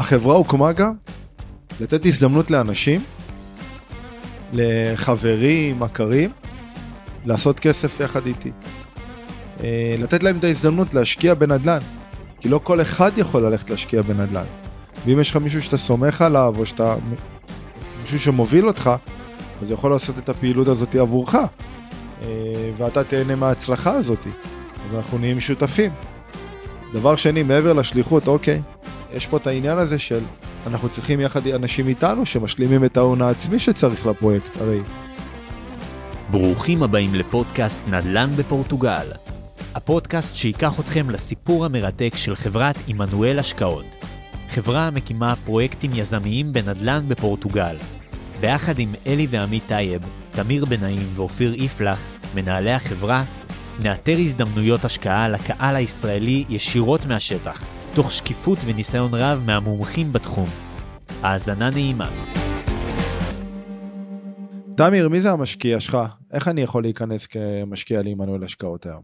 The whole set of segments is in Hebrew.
החברה הוקמה גם לתת הזדמנות לאנשים, לחברים, מכרים, לעשות כסף יחד איתי. אה, לתת להם את ההזדמנות להשקיע בנדל"ן, כי לא כל אחד יכול ללכת להשקיע בנדל"ן. ואם יש לך מישהו שאתה סומך עליו, או שאתה... מישהו שמוביל אותך, אז הוא יכול לעשות את הפעילות הזאת עבורך, אה, ואתה תהנה מההצלחה הזאת. אז אנחנו נהיים שותפים. דבר שני, מעבר לשליחות, אוקיי, יש פה את העניין הזה של אנחנו צריכים יחד אנשים איתנו שמשלימים את ההון העצמי שצריך לפרויקט, הרי. ברוכים הבאים לפודקאסט נדל"ן בפורטוגל. הפודקאסט שייקח אתכם לסיפור המרתק של חברת עמנואל השקעות. חברה המקימה פרויקטים יזמיים בנדל"ן בפורטוגל. ביחד עם אלי ועמית טייב, תמיר בנאים ואופיר יפלח, מנהלי החברה, נאתר הזדמנויות השקעה לקהל הישראלי ישירות מהשטח. תוך שקיפות וניסיון רב מהמומחים בתחום. האזנה נעימה. תמיר, מי זה המשקיע שלך? איך אני יכול להיכנס כמשקיע לעמנואל השקעות היום?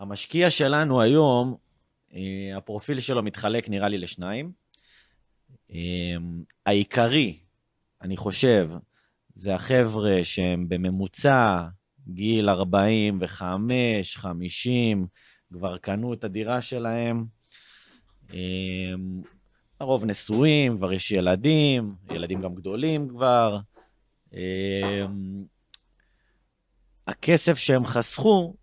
המשקיע שלנו היום, אה, הפרופיל שלו מתחלק נראה לי לשניים. אה, העיקרי, אני חושב, זה החבר'ה שהם בממוצע גיל 45, 50, כבר קנו את הדירה שלהם, הרוב נשואים, כבר יש ילדים, ילדים גם גדולים כבר. אמ, הכסף שהם חסכו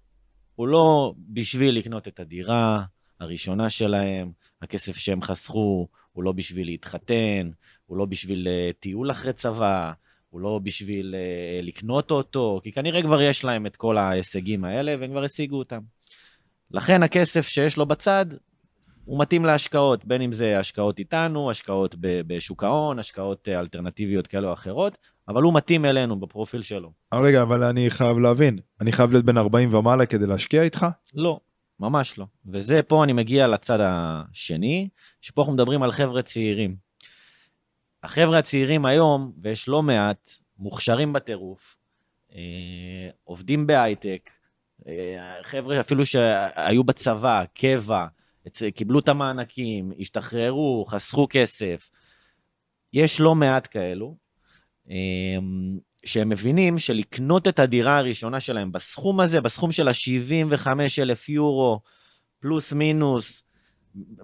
הוא לא בשביל לקנות את הדירה הראשונה שלהם, הכסף שהם חסכו הוא לא בשביל להתחתן, הוא לא בשביל אה, טיול אחרי צבא, הוא לא בשביל אה, לקנות אותו, כי כנראה כבר יש להם את כל ההישגים האלה והם כבר השיגו אותם. לכן הכסף שיש לו בצד הוא מתאים להשקעות, בין אם זה השקעות איתנו, השקעות בשוק ההון, השקעות אה, אלטרנטיביות כאלה או אחרות, אבל הוא מתאים אלינו בפרופיל שלו. אה, רגע, אבל אני חייב להבין, אני חייב להיות בן 40 ומעלה כדי להשקיע איתך? לא, ממש לא. וזה, פה אני מגיע לצד השני, שפה אנחנו מדברים על חבר'ה צעירים. החבר'ה הצעירים היום, ויש לא מעט, מוכשרים בטירוף, אה, עובדים בהייטק, אה, חבר'ה אפילו שהיו בצבא, קבע, קיבלו את המענקים, השתחררו, חסכו כסף. יש לא מעט כאלו, אמ, שהם מבינים שלקנות את הדירה הראשונה שלהם בסכום הזה, בסכום של ה-75 אלף יורו, פלוס מינוס,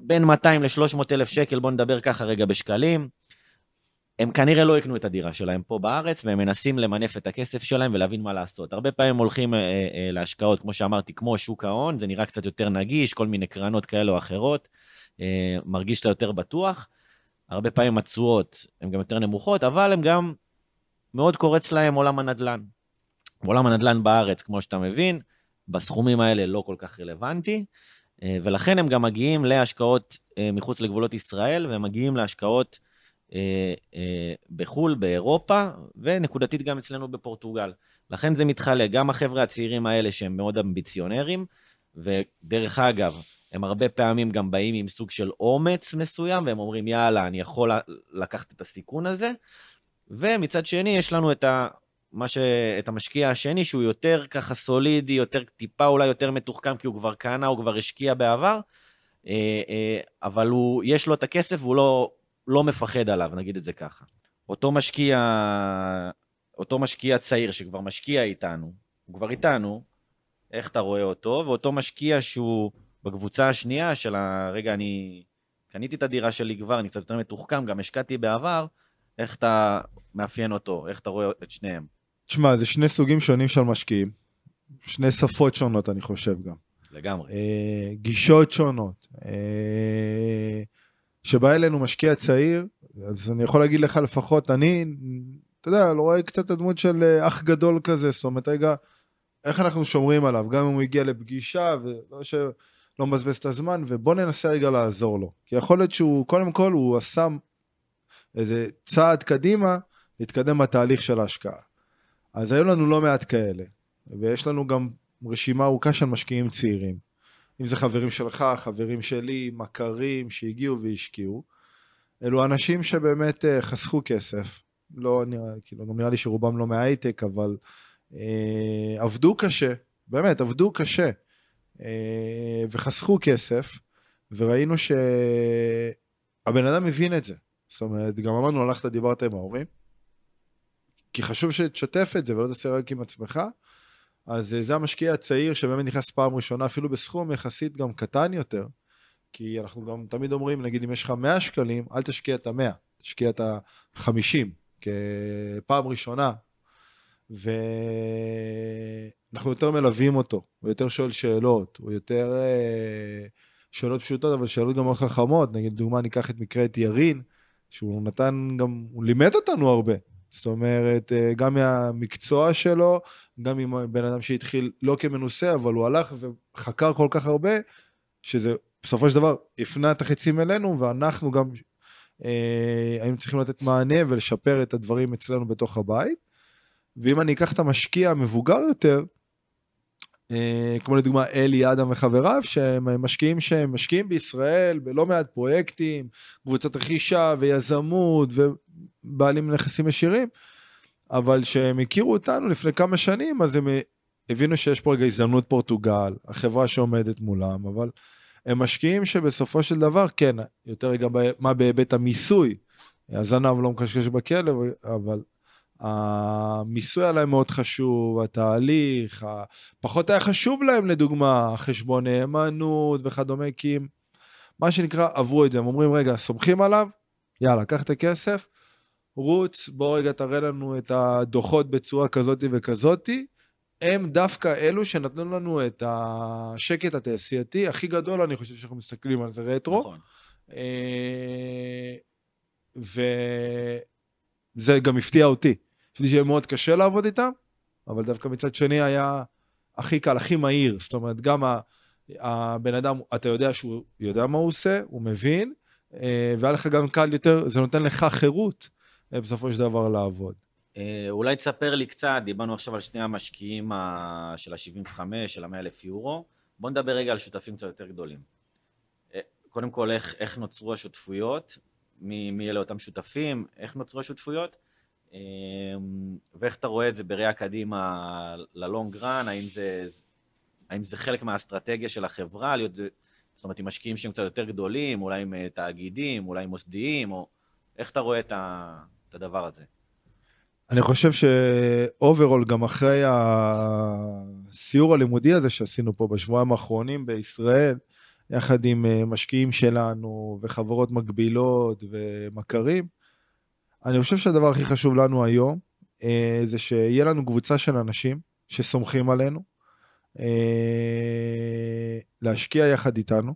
בין 200 ל-300 אלף שקל, בואו נדבר ככה רגע בשקלים, הם כנראה לא יקנו את הדירה שלהם פה בארץ, והם מנסים למנף את הכסף שלהם ולהבין מה לעשות. הרבה פעמים הולכים אה, אה, להשקעות, כמו שאמרתי, כמו שוק ההון, זה נראה קצת יותר נגיש, כל מיני קרנות כאלה או אחרות, אה, מרגיש שאתה יותר בטוח. הרבה פעמים התשואות הן גם יותר נמוכות, אבל הם גם, מאוד קורץ להם עולם הנדל"ן. עולם הנדל"ן בארץ, כמו שאתה מבין, בסכומים האלה לא כל כך רלוונטי, אה, ולכן הם גם מגיעים להשקעות אה, מחוץ לגבולות ישראל, והם מגיעים להשקעות אה, אה, בחו"ל, באירופה, ונקודתית גם אצלנו בפורטוגל. לכן זה מתחלק, גם החבר'ה הצעירים האלה שהם מאוד אמביציונרים, ודרך אגב, הם הרבה פעמים גם באים עם סוג של אומץ מסוים, והם אומרים, יאללה, אני יכול לקחת את הסיכון הזה. ומצד שני, יש לנו את, ה, מה ש, את המשקיע השני, שהוא יותר ככה סולידי, יותר, טיפה אולי יותר מתוחכם, כי הוא כבר קנה, הוא כבר השקיע בעבר, אה, אבל הוא, יש לו את הכסף והוא לא, לא מפחד עליו, נגיד את זה ככה. אותו משקיע, אותו משקיע צעיר שכבר משקיע איתנו, הוא כבר איתנו, איך אתה רואה אותו, ואותו משקיע שהוא בקבוצה השנייה של הרגע, אני קניתי את הדירה שלי כבר, אני קצת יותר מתוחכם, גם השקעתי בעבר, איך אתה מאפיין אותו, איך אתה רואה את שניהם? תשמע, זה שני סוגים שונים של משקיעים, שני שפות שונות, אני חושב גם. לגמרי. אה, גישות שונות. אה, שבא אלינו משקיע צעיר, אז אני יכול להגיד לך לפחות, אני, אתה יודע, לא רואה קצת הדמות של אה, אח גדול כזה, זאת אומרת, רגע, איך אנחנו שומרים עליו, גם אם הוא הגיע לפגישה, ולא שלא מבזבז את הזמן, ובוא ננסה רגע לעזור לו. כי יכול להיות שהוא, קודם כל, הוא עשה איזה צעד קדימה, להתקדם בתהליך של ההשקעה. אז היו לנו לא מעט כאלה, ויש לנו גם רשימה ארוכה של משקיעים צעירים. אם זה חברים שלך, חברים שלי, מכרים שהגיעו והשקיעו. אלו אנשים שבאמת uh, חסכו כסף. לא נראה, כאילו, גם נראה לי שרובם לא מהייטק, אבל uh, עבדו קשה, באמת, עבדו קשה, uh, וחסכו כסף, וראינו הבן אדם מבין את זה. זאת אומרת, גם אמרנו, הלכת, דיברת עם ההורים, כי חשוב שתשתף את זה ולא תעשה רק עם עצמך. אז אה, זה המשקיע הצעיר שבאמת נכנס פעם ראשונה, אפילו בסכום יחסית גם קטן יותר, כי אנחנו גם תמיד אומרים, נגיד אם יש לך 100 שקלים, אל תשקיע את ה-100, תשקיע את ה-50, כפעם ראשונה. ואנחנו יותר מלווים אותו, הוא יותר שואל שאלות, הוא יותר אה, שאלות פשוטות, אבל שאלות גם מאוד חכמות. נגיד, דוגמה, ניקח את מקרה את ירין, שהוא נתן גם, הוא לימד אותנו הרבה. זאת אומרת, אה, גם מהמקצוע שלו, גם עם בן אדם שהתחיל לא כמנוסה, אבל הוא הלך וחקר כל כך הרבה, שזה בסופו של דבר הפנה את החצים אלינו, ואנחנו גם אה, היינו צריכים לתת מענה ולשפר את הדברים אצלנו בתוך הבית. ואם אני אקח את המשקיע המבוגר יותר, אה, כמו לדוגמה אלי אדם וחבריו, שהם משקיעים שהם משקיעים בישראל בלא מעט פרויקטים, קבוצות רכישה ויזמות ובעלים נכסים ישירים, אבל כשהם הכירו אותנו לפני כמה שנים, אז הם הבינו שיש פה רגע הזדמנות פורטוגל, החברה שעומדת מולם, אבל הם משקיעים שבסופו של דבר, כן, יותר רגע מה בהיבט המיסוי, הזנב לא מקשקש בכלב, אבל המיסוי עליהם מאוד חשוב, התהליך, פחות היה חשוב להם לדוגמה, חשבון נאמנות וכדומה, כי הם, מה שנקרא, עברו את זה, הם אומרים, רגע, סומכים עליו, יאללה, קח את הכסף, רוץ, בוא רגע תראה לנו את הדוחות בצורה כזאתי וכזאתי. הם דווקא אלו שנתנו לנו את השקט התעשייתי הכי גדול, אני חושב שאנחנו מסתכלים על זה רטרו. נכון. אה, וזה גם הפתיע אותי. חשבתי שיהיה מאוד קשה לעבוד איתם, אבל דווקא מצד שני היה הכי קל, הכי מהיר. זאת אומרת, גם הבן אדם, אתה יודע שהוא יודע מה הוא עושה, הוא מבין, אה, והיה לך גם קל יותר, זה נותן לך חירות בסופו של דבר לעבוד. אה, אולי תספר לי קצת, דיברנו עכשיו על שני המשקיעים של ה-75, של ה-100 אלף יורו. בוא נדבר רגע על שותפים קצת יותר גדולים. קודם כל, איך, איך נוצרו השותפויות, מי, מי אלה אותם שותפים, איך נוצרו השותפויות, אמ, ואיך אתה רואה את זה בראייה קדימה ל long run, האם זה, האם זה חלק מהאסטרטגיה של החברה, להיות, זאת אומרת, עם משקיעים שהם קצת יותר גדולים, אולי עם אה, תאגידים, אולי עם מוסדיים, או איך אתה רואה את, ה, את הדבר הזה? אני חושב ש overall, גם אחרי הסיור הלימודי הזה שעשינו פה בשבועיים האחרונים בישראל, יחד עם אה, משקיעים שלנו וחברות מקבילות ומכרים, אני חושב שהדבר הכי חשוב לנו היום, אה, זה שיהיה לנו קבוצה של אנשים שסומכים עלינו, אה, להשקיע יחד איתנו.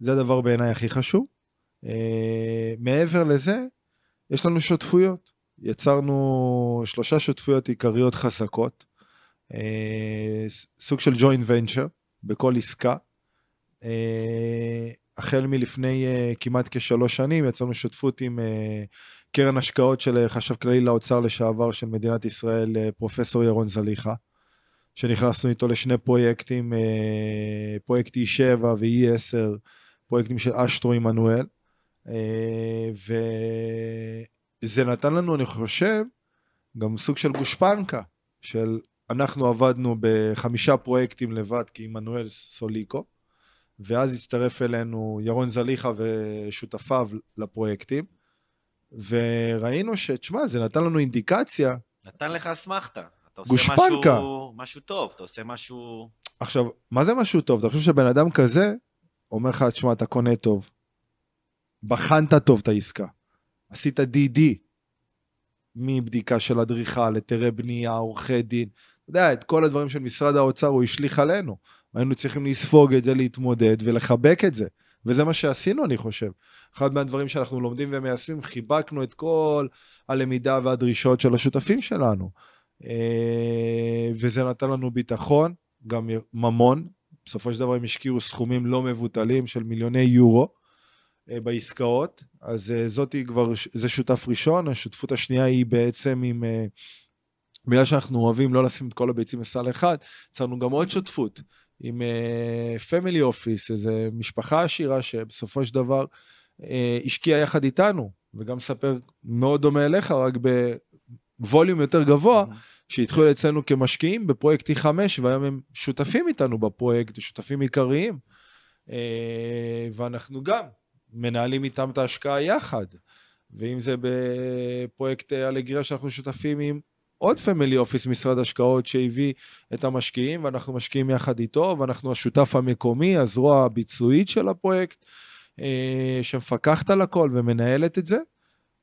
זה הדבר בעיניי הכי חשוב. מעבר לזה, יש לנו שותפויות. יצרנו שלושה שותפויות עיקריות חזקות, אה, סוג של ג'וינט ונצ'ר בכל עסקה. אה, החל מלפני uh, כמעט כשלוש שנים יצרנו שותפות עם קרן השקעות של חשב כללי לאוצר לשעבר של מדינת ישראל, פרופסור ירון זליכה, שנכנסנו איתו לשני פרויקטים, פרויקט E7 ו-E10, פרויקטים של אשטרו עמנואל, וזה נתן לנו, אני חושב, גם סוג של גושפנקה, של אנחנו עבדנו בחמישה פרויקטים לבד כעמנואל סוליקו. ואז הצטרף אלינו ירון זליכה ושותפיו לפרויקטים, וראינו שתשמע, זה נתן לנו אינדיקציה. נתן לך אסמכתה. אתה עושה גושפנקה. משהו, משהו טוב, אתה עושה משהו... עכשיו, מה זה משהו טוב? אתה חושב שבן אדם כזה אומר לך, תשמע, אתה קונה טוב. בחנת טוב את העסקה. עשית DD מבדיקה של אדריכל, היתרי בנייה, עורכי דין. אתה יודע, את כל הדברים של משרד האוצר הוא השליך עלינו. היינו צריכים לספוג את זה, להתמודד ולחבק את זה. וזה מה שעשינו, אני חושב. אחד מהדברים שאנחנו לומדים ומיישמים, חיבקנו את כל הלמידה והדרישות של השותפים שלנו. אה, וזה נתן לנו ביטחון, גם ממון. בסופו של דבר הם השקיעו סכומים לא מבוטלים של מיליוני יורו בעסקאות. אז אה, זאתי כבר, זה שותף ראשון. השותפות השנייה היא בעצם עם... בגלל שאנחנו אוהבים לא לשים את כל הביצים בסל אחד, יצרנו גם עוד שותפות עם פמילי אופיס, איזו משפחה עשירה שבסופו של דבר השקיעה יחד איתנו, וגם מספר מאוד דומה אליך, רק בווליום יותר גבוה, mm-hmm. שהתחילו אצלנו כמשקיעים בפרויקט T5, והיום הם שותפים איתנו בפרויקט, שותפים עיקריים. ואנחנו גם מנהלים איתם את ההשקעה יחד. ואם זה בפרויקט אלגריה שאנחנו שותפים עם עוד פמילי אופיס משרד השקעות שהביא את המשקיעים, ואנחנו משקיעים יחד איתו, ואנחנו השותף המקומי, הזרוע הביצועית של הפרויקט, אה, שמפקחת על הכל ומנהלת את זה.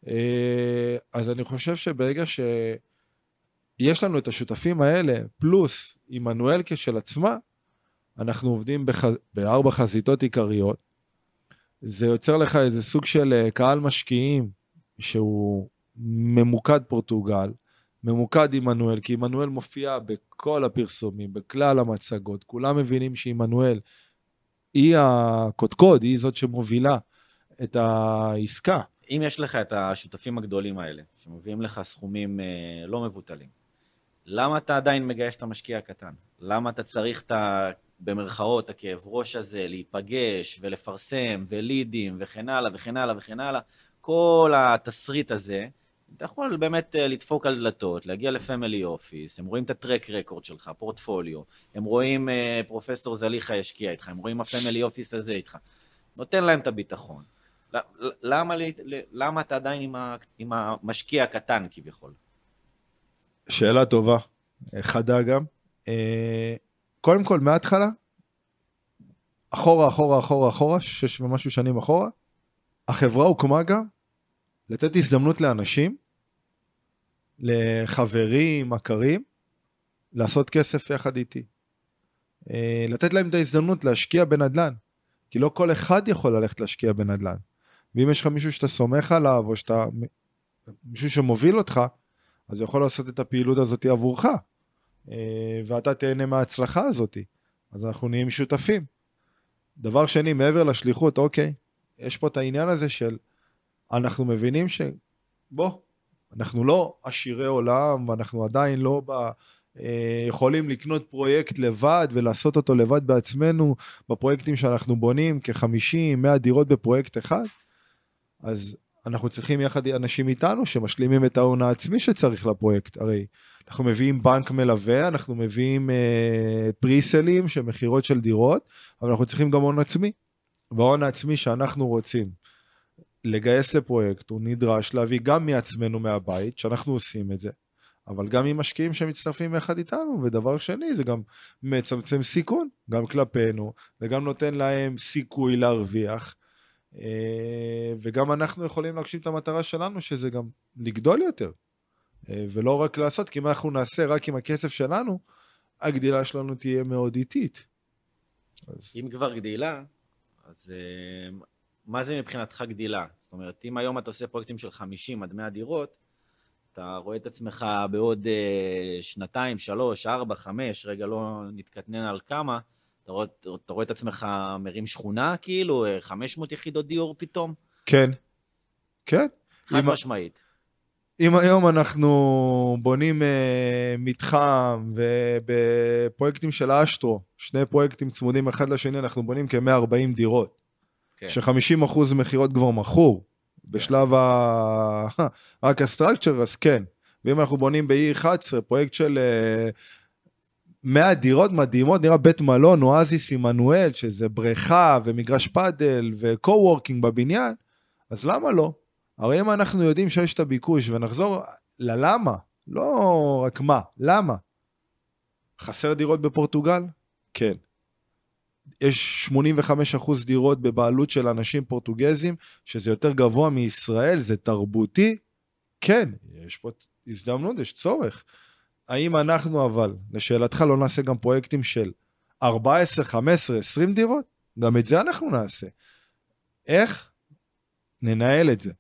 אה, אז אני חושב שברגע שיש לנו את השותפים האלה, פלוס עמנואל כשל עצמה, אנחנו עובדים בח... בארבע חזיתות עיקריות. זה יוצר לך איזה סוג של אה, קהל משקיעים שהוא ממוקד פורטוגל, ממוקד עמנואל, כי עמנואל מופיע בכל הפרסומים, בכלל המצגות, כולם מבינים שעמנואל היא הקודקוד, היא זאת שמובילה את העסקה. אם יש לך את השותפים הגדולים האלה, שמביאים לך סכומים אה, לא מבוטלים, למה אתה עדיין מגייס את המשקיע הקטן? למה אתה צריך את ה... במרכאות, הכאב ראש הזה, להיפגש ולפרסם ולידים וכן הלאה וכן הלאה וכן הלאה, כל התסריט הזה, אתה יכול באמת אה, לדפוק על דלתות, להגיע לפמילי אופיס, הם רואים את הטרק רקורד שלך, פורטפוליו, הם רואים אה, פרופסור זליכה ישקיע איתך, הם רואים הפמילי אופיס הזה איתך. נותן להם את הביטחון. למה, למה אתה עדיין עם, ה, עם המשקיע הקטן כביכול? שאלה טובה, חדה גם. קודם כל, מההתחלה, אחורה, אחורה, אחורה, אחורה, שש ומשהו שנים אחורה, החברה הוקמה גם לתת הזדמנות לאנשים, לחברים, מכרים, לעשות כסף יחד איתי. אה, לתת להם את ההזדמנות להשקיע בנדל"ן, כי לא כל אחד יכול ללכת להשקיע בנדל"ן. ואם יש לך מישהו שאתה סומך עליו, או שאתה... מישהו שמוביל אותך, אז הוא יכול לעשות את הפעילות הזאת עבורך, ואתה תהנה מההצלחה הזאת. אז אנחנו נהיים שותפים. דבר שני, מעבר לשליחות, אוקיי, יש פה את העניין הזה של אנחנו מבינים ש... בוא, אנחנו לא עשירי עולם, ואנחנו עדיין לא ב... אה, יכולים לקנות פרויקט לבד ולעשות אותו לבד בעצמנו בפרויקטים שאנחנו בונים, כ-50, 100 דירות בפרויקט אחד, אז אנחנו צריכים יחד אנשים איתנו שמשלימים את ההון העצמי שצריך לפרויקט. הרי אנחנו מביאים בנק מלווה, אנחנו מביאים אה, פריסלים של מכירות של דירות, אבל אנחנו צריכים גם הון עצמי. וההון העצמי שאנחנו רוצים לגייס לפרויקט, הוא נדרש להביא גם מעצמנו מהבית, שאנחנו עושים את זה, אבל גם עם משקיעים שמצטרפים יחד איתנו, ודבר שני, זה גם מצמצם סיכון, גם כלפינו, וגם נותן להם סיכוי להרוויח, אה, וגם אנחנו יכולים להגשים את המטרה שלנו, שזה גם לגדול יותר, ולא רק לעשות, כי אם אנחנו נעשה רק עם הכסף שלנו, הגדילה שלנו תהיה מאוד איטית. אז... אם כבר גדילה, אז אה, מה זה מבחינתך גדילה? זאת אומרת, אם היום אתה עושה פרויקטים של 50 עד 100 דירות, אתה רואה את עצמך בעוד uh, שנתיים, שלוש, ארבע, חמש, רגע לא נתקטנן על כמה, אתה רואה, אתה רואה את עצמך מרים שכונה, כאילו, 500 אה, יחידות דיור פתאום? כן, כן. חד משמעית. אם היום אנחנו בונים uh, מתחם ובפרויקטים של אשטרו, שני פרויקטים צמודים אחד לשני, אנחנו בונים כ-140 דירות. כן. ש-50% מכירות כבר מכור, בשלב ה... רק ה structure, אז כן. ואם אנחנו בונים ב-E11, פרויקט של 100 אה, דירות מדהימות, נראה בית מלון, אואזיס עמנואל, שזה בריכה ומגרש פאדל ו co-working בבניין, אז למה לא? הרי אם אנחנו יודעים שיש את הביקוש ונחזור ללמה, לא רק מה, למה? חסר דירות בפורטוגל? כן. יש 85% דירות בבעלות של אנשים פורטוגזים, שזה יותר גבוה מישראל, זה תרבותי. כן, יש פה הזדמנות, יש צורך. האם אנחנו אבל, לשאלתך, לא נעשה גם פרויקטים של 14, 15, 20 דירות? גם את זה אנחנו נעשה. איך? ננהל את זה.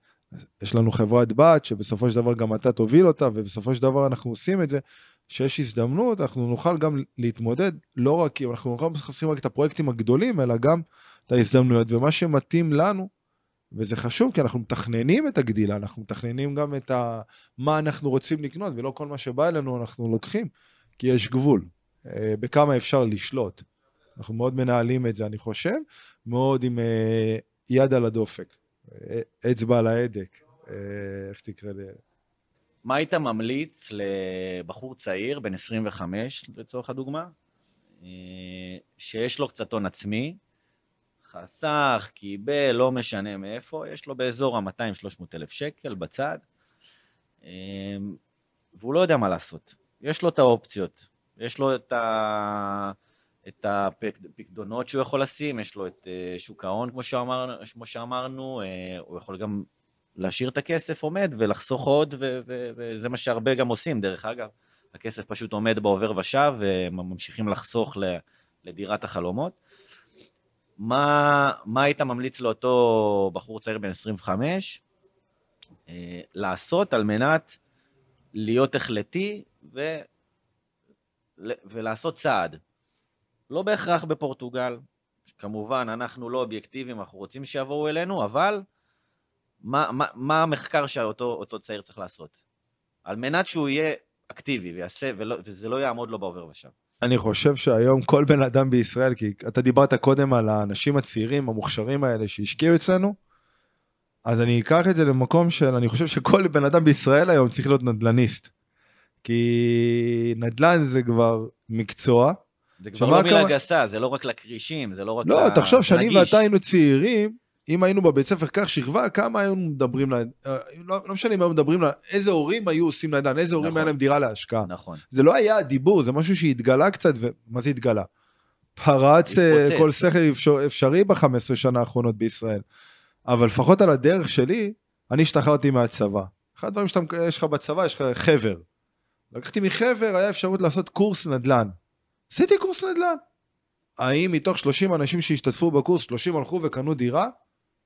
יש לנו חברת בת שבסופו של דבר גם אתה תוביל אותה, ובסופו של דבר אנחנו עושים את זה. שיש הזדמנות, אנחנו נוכל גם להתמודד, לא רק, אנחנו נוכל לחפשים רק את הפרויקטים הגדולים, אלא גם את ההזדמנויות, ומה שמתאים לנו, וזה חשוב, כי אנחנו מתכננים את הגדילה, אנחנו מתכננים גם את ה... מה אנחנו רוצים לקנות, ולא כל מה שבא אלינו אנחנו לוקחים, כי יש גבול, אה, בכמה אפשר לשלוט. אנחנו מאוד מנהלים את זה, אני חושב, מאוד עם אה, יד על הדופק, אצבע על ההדק, איך שתקרא לי. מה היית ממליץ לבחור צעיר, בן 25 לצורך הדוגמה, אה, שיש לו קצת הון עצמי, חסך, קיבל, לא משנה מאיפה, יש לו באזור ה-200-300 אלף שקל בצד, אמ, והוא לא יודע מה לעשות. יש לו את האופציות, יש לו את, ה... את הפקדונות שהוא יכול לשים, יש לו את אה, שוק ההון, כמו, שאמר, כמו שאמרנו, אה, הוא יכול גם להשאיר את הכסף עומד ולחסוך עוד, וזה מה שהרבה גם עושים, דרך אגב. הכסף פשוט עומד בעובר ושב, וממשיכים לחסוך לדירת החלומות. מה, מה היית ממליץ לאותו בחור צעיר בן 25 אה, לעשות על מנת להיות החלטי ו, ולעשות צעד? לא בהכרח בפורטוגל, כמובן, אנחנו לא אובייקטיביים, אנחנו רוצים שיבואו אלינו, אבל מה, מה, מה המחקר שאותו צעיר צריך לעשות? על מנת שהוא יהיה אקטיבי ויעשה, ולא, וזה לא יעמוד לו בעובר ושב. אני חושב שהיום כל בן אדם בישראל, כי אתה דיברת קודם על האנשים הצעירים, המוכשרים האלה שהשקיעו אצלנו, אז אני אקח את זה למקום של, אני חושב שכל בן אדם בישראל היום צריך להיות נדל"ניסט. כי נדל"ן זה כבר מקצוע. זה כבר לא מילה כמה... גסה, זה לא רק לכרישים, זה לא רק לא, ל... תחשוב שאני ואתה היינו צעירים, אם היינו בבית ספר כך שכבה, כמה היו מדברים, לה, אה, לא, לא משנה אם היו מדברים, לה, איזה הורים היו עושים לידן, איזה הורים נכון. היה להם דירה להשקעה. נכון. זה לא היה הדיבור, זה משהו שהתגלה קצת, ומה זה התגלה? פרץ אה, התפוצץ. כל סכר אפשר, אפשרי ב-15 שנה האחרונות בישראל. אבל לפחות על הדרך שלי, אני השתחררתי מהצבא. אחד הדברים שיש לך בצבא, יש לך חבר. לקחתי מחבר, היה אפשרות לעשות קורס נדל"ן. עשיתי קורס נדל"ן. האם מתוך 30 אנשים שהשתתפו בקורס, 30 הלכו וקנו דירה?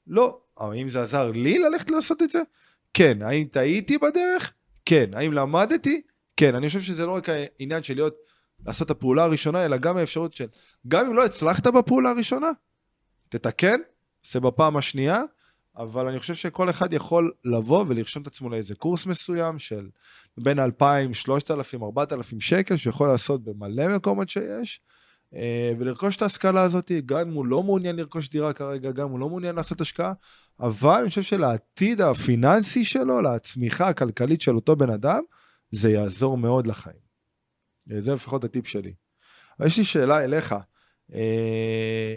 לא. האם זה עזר לי ללכת לעשות את זה? כן. האם טעיתי בדרך? כן. האם למדתי? כן. אני חושב שזה לא רק העניין של להיות, לעשות את הפעולה הראשונה, אלא גם האפשרות של, גם אם לא הצלחת בפעולה הראשונה, תתקן, עושה בפעם השנייה, אבל אני חושב שכל אחד יכול לבוא ולרשום את עצמו לאיזה קורס מסוים של בין 2,000, 3,000, 4,000 שקל, שיכול לעשות במלא מקומות שיש, אה, ולרכוש את ההשכלה הזאת, גם אם הוא לא מעוניין לרכוש דירה כרגע, גם אם הוא לא מעוניין לעשות השקעה, אבל אני חושב שלעתיד הפיננסי שלו, לצמיחה הכלכלית של אותו בן אדם, זה יעזור מאוד לחיים. אה, זה לפחות הטיפ שלי. יש לי שאלה אליך, אה,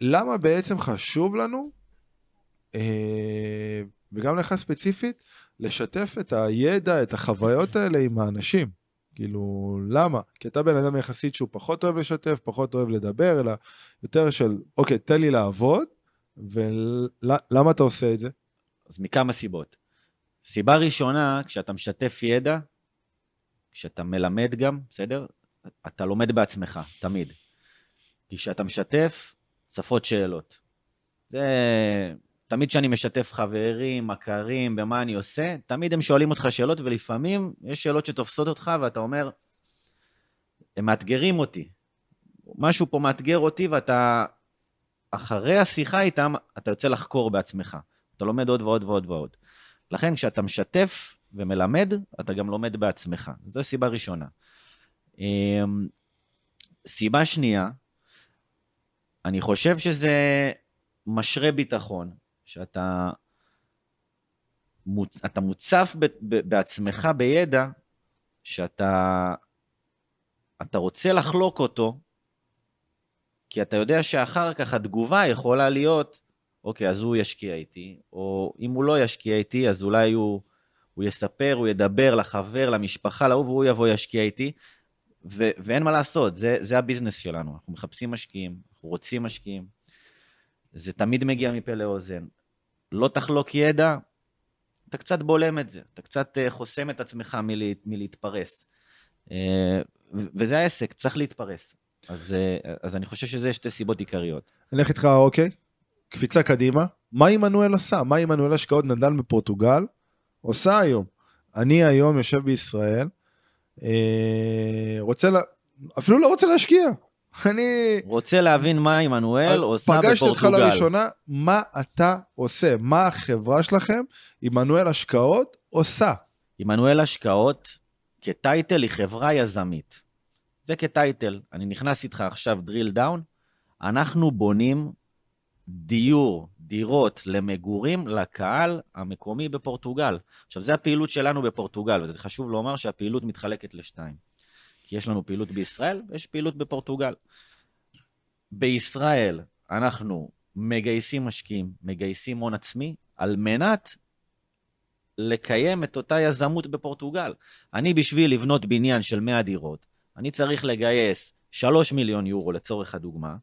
למה בעצם חשוב לנו, וגם לך ספציפית, לשתף את הידע, את החוויות האלה עם האנשים? כאילו, למה? כי אתה בן אדם יחסית שהוא פחות אוהב לשתף, פחות אוהב לדבר, אלא יותר של, אוקיי, תן לי לעבוד, ולמה אתה עושה את זה? אז מכמה סיבות. סיבה ראשונה, כשאתה משתף ידע, כשאתה מלמד גם, בסדר? אתה לומד בעצמך, תמיד. כי כשאתה משתף, צפות שאלות. זה תמיד כשאני משתף חברים, מכרים, במה אני עושה, תמיד הם שואלים אותך שאלות, ולפעמים יש שאלות שתופסות אותך, ואתה אומר, הם מאתגרים אותי. משהו פה מאתגר אותי, ואתה, אחרי השיחה איתם, אתה יוצא לחקור בעצמך. אתה לומד עוד ועוד ועוד ועוד. לכן, כשאתה משתף ומלמד, אתה גם לומד בעצמך. זו סיבה ראשונה. אמ, סיבה שנייה, אני חושב שזה משרה ביטחון. שאתה מוצ... אתה מוצף ב... ב... בעצמך בידע, שאתה אתה רוצה לחלוק אותו, כי אתה יודע שאחר כך התגובה יכולה להיות, אוקיי, אז הוא ישקיע איתי, או אם הוא לא ישקיע איתי, אז אולי הוא, הוא יספר, הוא ידבר לחבר, למשפחה, להוא, והוא יבוא ישקיע איתי, ו- ואין מה לעשות, זה, זה הביזנס שלנו, אנחנו מחפשים משקיעים, אנחנו רוצים משקיעים, זה תמיד מגיע מפה לאוזן. לא תחלוק ידע, אתה קצת בולם את זה, אתה קצת אה, חוסם את עצמך מלה, מלהתפרס. אה, וזה העסק, צריך להתפרס. אז, אה, אז אני חושב שזה שתי סיבות עיקריות. אני אלך איתך, אוקיי, קפיצה קדימה. מה עמנואל עשה? מה עמנואל השקעות נדל"ן בפורטוגל עושה היום? אני היום יושב בישראל, רוצה, לה, אפילו לא רוצה להשקיע, אני... רוצה להבין מה עמנואל עושה בפורטוגל. פגשתי אותך לראשונה, מה אתה עושה? מה החברה שלכם, עמנואל השקעות, עושה? עמנואל השקעות, כטייטל, היא חברה יזמית. זה כטייטל. אני נכנס איתך עכשיו drill down, אנחנו בונים דיור, דירות למגורים לקהל המקומי בפורטוגל. עכשיו, זו הפעילות שלנו בפורטוגל, וזה חשוב לומר שהפעילות מתחלקת לשתיים. כי יש לנו פעילות בישראל ויש פעילות בפורטוגל. בישראל אנחנו מגייסים משקיעים, מגייסים הון עצמי, על מנת לקיים את אותה יזמות בפורטוגל. אני, בשביל לבנות בניין של 100 דירות, אני צריך לגייס 3 מיליון יורו לצורך הדוגמה.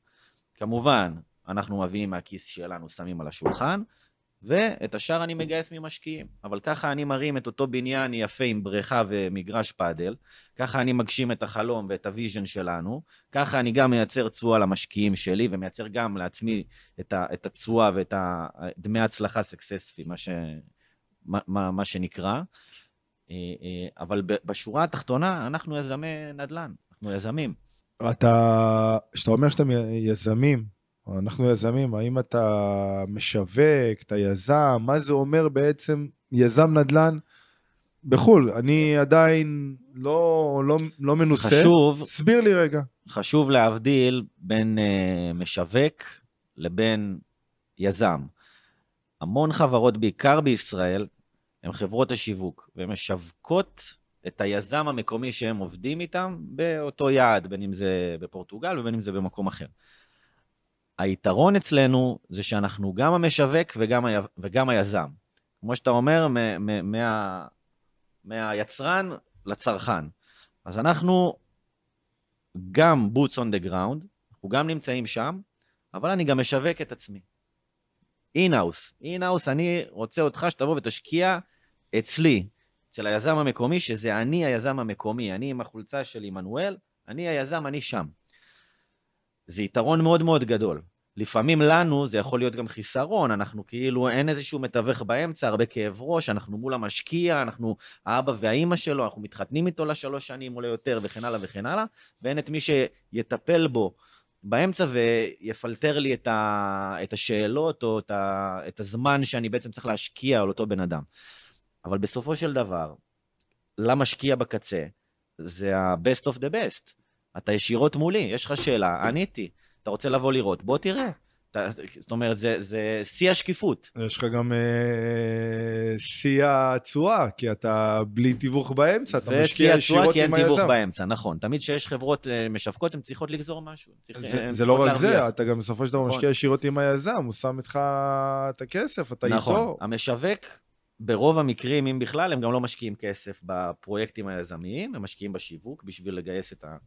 כמובן, אנחנו מביאים מהכיס שלנו, שמים על השולחן, ואת השאר אני מגייס ממשקיעים. אבל ככה אני מרים את אותו בניין יפה עם בריכה ומגרש פאדל, ככה אני מגשים את החלום ואת ה vision שלנו, ככה אני גם מייצר תשואה למשקיעים שלי, ומייצר גם לעצמי את התשואה ואת דמי הצלחה success fee, מה, ש, מה, מה, מה שנקרא. אה, אה, אבל בשורה התחתונה, אנחנו יזמי נדל"ן, אנחנו יזמים. אתה, כשאתה אומר שאתם יזמים, אנחנו יזמים, האם אתה משווק, אתה יזם, מה זה אומר בעצם יזם נדל"ן בחו"ל? אני עדיין לא, לא, לא מנוסה. חשוב... סביר לי רגע. חשוב להבדיל בין uh, משווק לבין יזם. המון חברות, בעיקר בישראל, הן חברות השיווק, והן משווקות את היזם המקומי שהם עובדים איתם באותו יעד, בין אם זה בפורטוגל ובין אם זה במקום אחר. היתרון אצלנו זה שאנחנו גם המשווק וגם, ה... וגם היזם. כמו שאתה אומר, מה... מהיצרן לצרכן. אז אנחנו גם boots on the ground, אנחנו גם נמצאים שם, אבל אני גם משווק את עצמי. אינאוס, אינאוס, אני רוצה אותך שתבוא ותשקיע אצלי, אצל היזם המקומי, שזה אני היזם המקומי, אני עם החולצה של עמנואל, אני היזם, אני שם. זה יתרון מאוד מאוד גדול. לפעמים לנו זה יכול להיות גם חיסרון, אנחנו כאילו, אין איזשהו מתווך באמצע, הרבה כאב ראש, אנחנו מול המשקיע, אנחנו האבא והאימא שלו, אנחנו מתחתנים איתו לשלוש שנים או ליותר וכן הלאה וכן הלאה, ואין את מי שיטפל בו באמצע ויפלטר לי את, ה, את השאלות או את, ה, את הזמן שאני בעצם צריך להשקיע על אותו בן אדם. אבל בסופו של דבר, למשקיע בקצה, זה ה-best of the best. אתה ישירות מולי, יש לך שאלה, עניתי. אתה רוצה לבוא לראות, בוא תראה. אתה, זאת אומרת, זה, זה שיא השקיפות. יש לך גם אה, שיא התשואה, כי אתה בלי תיווך באמצע, אתה משקיע ישירות עם היזם. ושיא התשואה כי אין תיווך באמצע, נכון. תמיד כשיש חברות אה, משווקות, הן צריכות לגזור משהו. צריך, זה, זה לא רק להרוויח. זה, אתה גם בסופו של דבר נכון. משקיע ישירות עם היזם, הוא שם איתך את הכסף, אתה נכון. איתו. נכון, המשווק, ברוב המקרים, אם בכלל, הם גם לא משקיעים כסף בפרויקטים היזמיים, הם משקיעים בשיווק בשביל לגייס את, ה,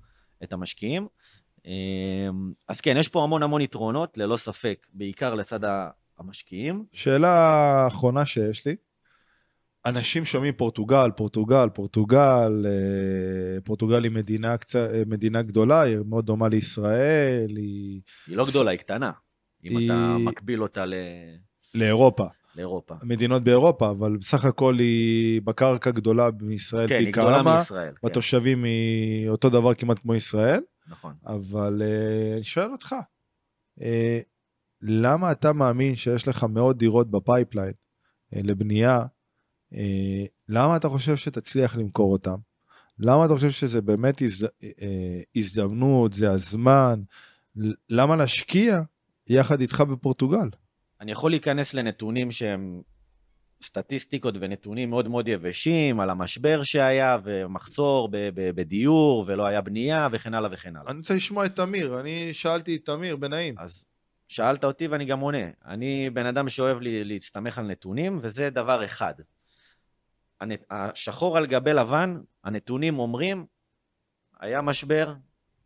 את המשקיעים. אמ, אז כן, יש פה המון המון יתרונות, ללא ספק, בעיקר לצד המשקיעים. שאלה אחרונה שיש לי, אנשים שומעים פורטוגל, פורטוגל, פורטוגל, אה, פורטוגל היא מדינה, קצת, אה, מדינה גדולה, היא מאוד דומה לישראל, היא... היא לא גדולה, היא קטנה, אם היא... אתה מקביל אותה ל... לאירופה. לאירופה. מדינות באירופה, אבל בסך הכל היא בקרקע גדולה מישראל כן, פי כמה. כן, היא גדולה מישראל. בתושבים כן. היא אותו דבר כמעט כמו ישראל. נכון. אבל אה, אני שואל אותך, אה, למה אתה מאמין שיש לך מאות דירות ב pipeline uh, לבנייה? Uh, למה אתה חושב שתצליח למכור אותם? למה אתה חושב שזה באמת הז... uh, הזדמנות, זה הזמן? למה להשקיע יחד איתך בפורטוגל? אני יכול להיכנס לנתונים שהם סטטיסטיקות ונתונים מאוד מאוד יבשים על המשבר שהיה, ומחסור בדיור, ולא היה בנייה, וכן הלאה וכן הלאה. אני רוצה לשמוע את תמיר, אני שאלתי את תמיר בנעים. אז שאלת אותי ואני גם עונה. אני בן אדם שאוהב לי, להסתמך על נתונים, וזה דבר אחד. השחור על גבי לבן, הנתונים אומרים, היה משבר,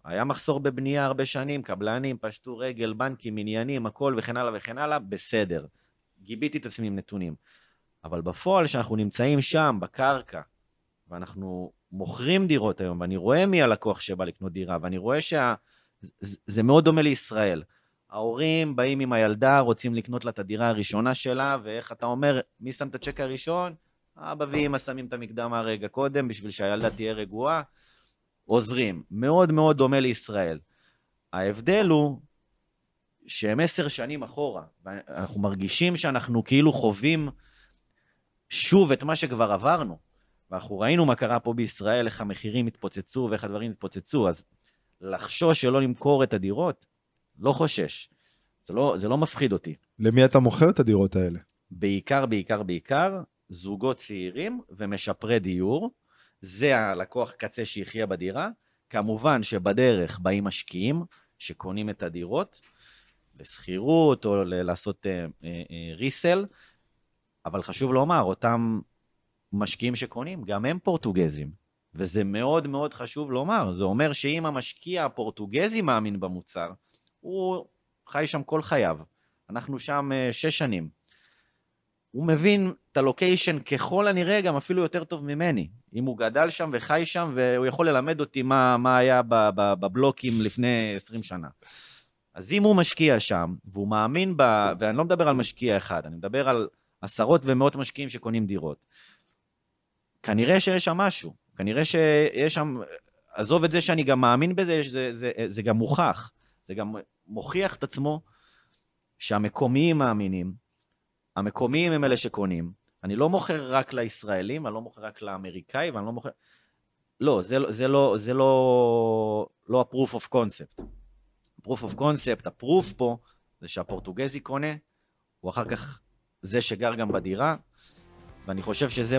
היה מחסור בבנייה הרבה שנים, קבלנים פשטו רגל, בנקים, עניינים, הכל וכן הלאה וכן הלאה, בסדר. גיביתי את עצמי עם נתונים. אבל בפועל, כשאנחנו נמצאים שם, בקרקע, ואנחנו מוכרים דירות היום, ואני רואה מי הלקוח שבא לקנות דירה, ואני רואה שזה מאוד דומה לישראל. ההורים באים עם הילדה, רוצים לקנות לה את הדירה הראשונה שלה, ואיך אתה אומר, מי שם את הצ'ק הראשון? אבא ואמא שמים את המקדמה רגע קודם, בשביל שהילדה תהיה רגועה. עוזרים. מאוד מאוד דומה לישראל. ההבדל הוא שהם עשר שנים אחורה, ואנחנו מרגישים שאנחנו כאילו חווים שוב את מה שכבר עברנו. ואנחנו ראינו מה קרה פה בישראל, איך המחירים התפוצצו ואיך הדברים התפוצצו, אז לחשוש שלא למכור את הדירות, לא חושש. זה לא, זה לא מפחיד אותי. למי אתה מוכר את הדירות האלה? בעיקר, בעיקר, בעיקר, זוגות צעירים ומשפרי דיור. זה הלקוח קצה שיחיה בדירה. כמובן שבדרך באים משקיעים שקונים את הדירות, לשכירות או לעשות ריסל, אבל חשוב לומר, אותם משקיעים שקונים, גם הם פורטוגזים. וזה מאוד מאוד חשוב לומר. זה אומר שאם המשקיע הפורטוגזי מאמין במוצר, הוא חי שם כל חייו. אנחנו שם uh, שש שנים. הוא מבין את הלוקיישן ככל הנראה גם אפילו יותר טוב ממני. אם הוא גדל שם וחי שם, והוא יכול ללמד אותי מה, מה היה בבלוקים לפני 20 שנה. אז אם הוא משקיע שם, והוא מאמין ב... ואני לא מדבר על משקיע אחד, אני מדבר על עשרות ומאות משקיעים שקונים דירות. כנראה שיש שם משהו, כנראה שיש שם, עזוב את זה שאני גם מאמין בזה, זה, זה, זה גם מוכח, זה גם מוכיח את עצמו שהמקומיים מאמינים, המקומיים הם אלה שקונים. אני לא מוכר רק לישראלים, אני לא מוכר רק לאמריקאי, ואני לא מוכר... לא, זה, זה, לא, זה לא, לא ה-proof of concept. proof of concept, ה-proof פה, זה שהפורטוגזי קונה, הוא אחר כך זה שגר גם בדירה, ואני חושב שזה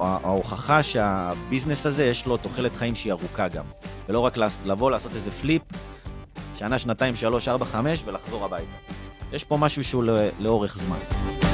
ההוכחה שהביזנס הזה יש לו תוחלת חיים שהיא ארוכה גם, ולא רק לבוא לעשות איזה פליפ, שנה, שנתיים, שלוש, ארבע, חמש, ולחזור הביתה. יש פה משהו שהוא לאורך זמן.